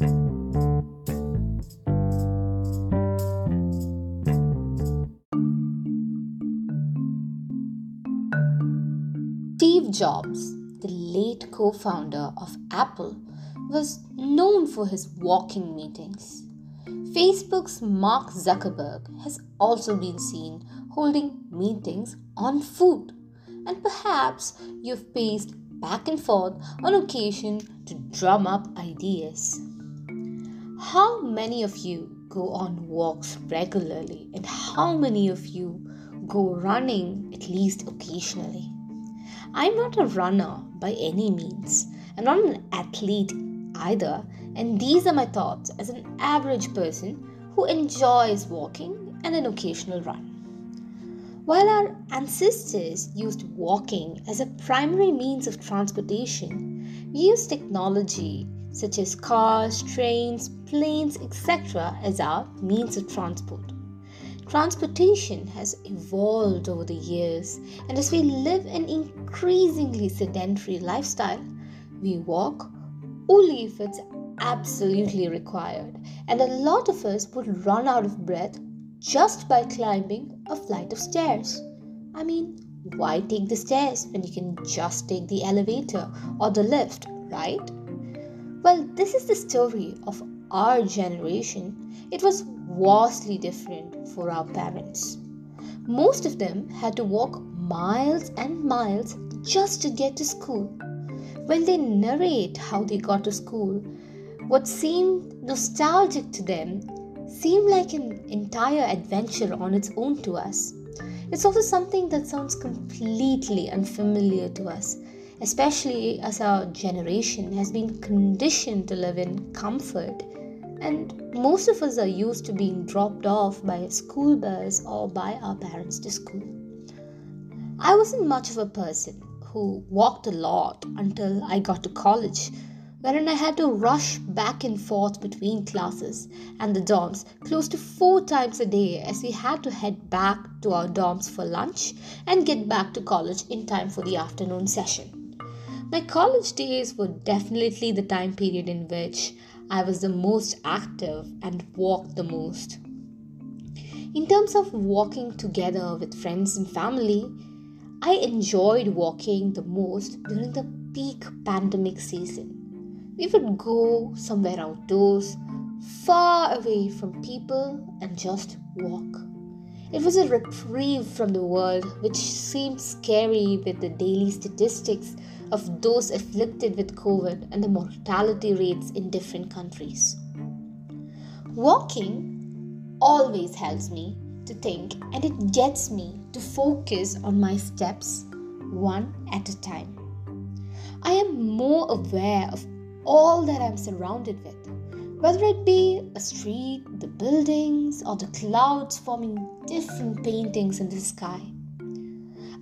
Steve Jobs, the late co founder of Apple, was known for his walking meetings. Facebook's Mark Zuckerberg has also been seen holding meetings on foot, and perhaps you've paced back and forth on occasion to drum up ideas. How many of you go on walks regularly, and how many of you go running at least occasionally? I'm not a runner by any means. I'm not an athlete either, and these are my thoughts as an average person who enjoys walking and an occasional run. While our ancestors used walking as a primary means of transportation, we use technology such as cars, trains, planes, etc., as our means of transport. Transportation has evolved over the years, and as we live an increasingly sedentary lifestyle, we walk only if it's absolutely required, and a lot of us would run out of breath just by climbing a flight of stairs. I mean, why take the stairs when you can just take the elevator or the lift, right? Well, this is the story of our generation. It was vastly different for our parents. Most of them had to walk miles and miles just to get to school. When they narrate how they got to school, what seemed nostalgic to them seemed like an entire adventure on its own to us. It's also something that sounds completely unfamiliar to us, especially as our generation has been conditioned to live in comfort and most of us are used to being dropped off by a school bus or by our parents to school. I wasn't much of a person who walked a lot until I got to college, wherein I had to rush back and forth between classes and the dorms close to four times a day as we had to head back to our dorms for lunch and get back to college in time for the afternoon session. My college days were definitely the time period in which I was the most active and walked the most. In terms of walking together with friends and family, I enjoyed walking the most during the peak pandemic season. We would go somewhere outdoors, far away from people, and just walk. It was a reprieve from the world which seemed scary with the daily statistics of those afflicted with COVID and the mortality rates in different countries. Walking always helps me to think and it gets me to focus on my steps one at a time. I am more aware of all that I'm surrounded with, whether it be a street, the buildings, or the clouds forming different paintings in the sky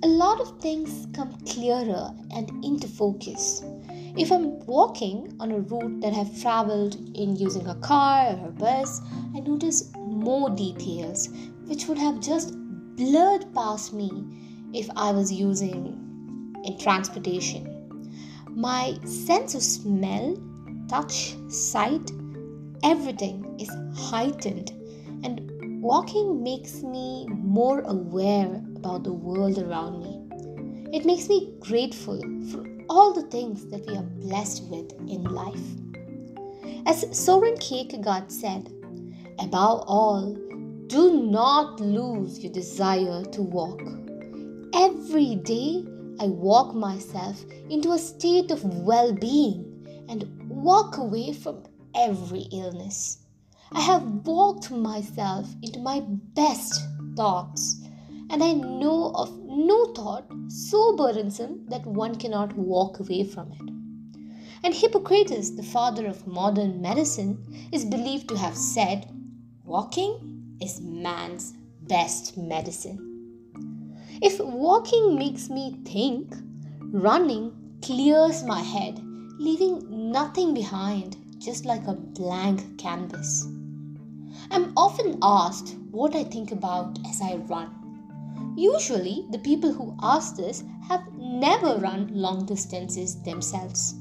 a lot of things come clearer and into focus. If I'm walking on a route that I've traveled in using a car or a bus, I notice more details which would have just blurred past me if I was using in transportation. My sense of smell, touch, sight, everything is heightened, and walking makes me more aware about the world around me. It makes me grateful for all the things that we are blessed with in life. As Soren Kierkegaard said, above all, do not lose your desire to walk. Every day, I walk myself into a state of well being and walk away from every illness. I have walked myself into my best thoughts and I know of no thought so burdensome that one cannot walk away from it. And Hippocrates, the father of modern medicine, is believed to have said, Walking is man's best medicine. If walking makes me think, running clears my head, leaving nothing behind, just like a blank canvas. I'm often asked what I think about as I run. Usually, the people who ask this have never run long distances themselves.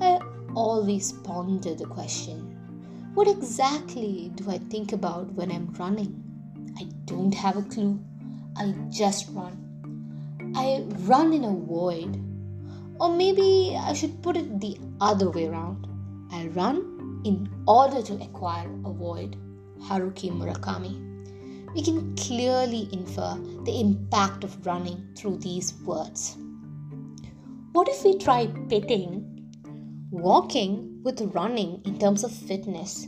I always ponder the question What exactly do I think about when I'm running? I don't have a clue. I just run. I run in a void. Or maybe I should put it the other way around. I run in order to acquire a void. Haruki Murakami. We can clearly infer the impact of running through these words. What if we try pitting walking with running in terms of fitness?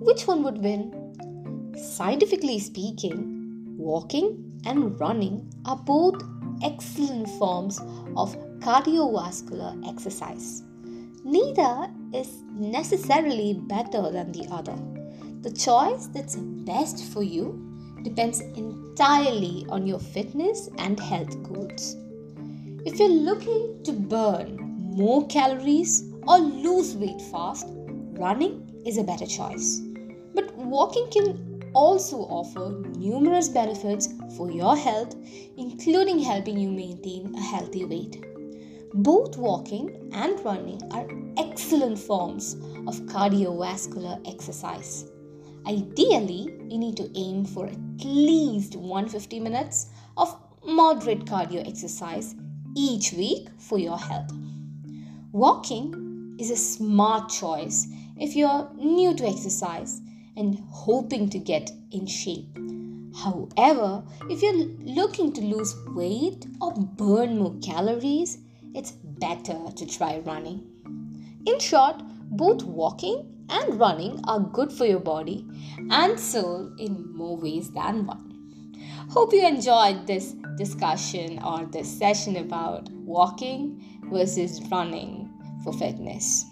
Which one would win? Scientifically speaking, walking and running are both excellent forms of cardiovascular exercise. Neither is necessarily better than the other. The choice that's best for you depends entirely on your fitness and health goals. If you're looking to burn more calories or lose weight fast, running is a better choice. But walking can also offer numerous benefits for your health, including helping you maintain a healthy weight. Both walking and running are excellent forms of cardiovascular exercise. Ideally, you need to aim for at least 150 minutes of moderate cardio exercise each week for your health. Walking is a smart choice if you're new to exercise and hoping to get in shape. However, if you're looking to lose weight or burn more calories, it's better to try running. In short, both walking and running are good for your body and soul in more ways than one. Hope you enjoyed this discussion or this session about walking versus running for fitness.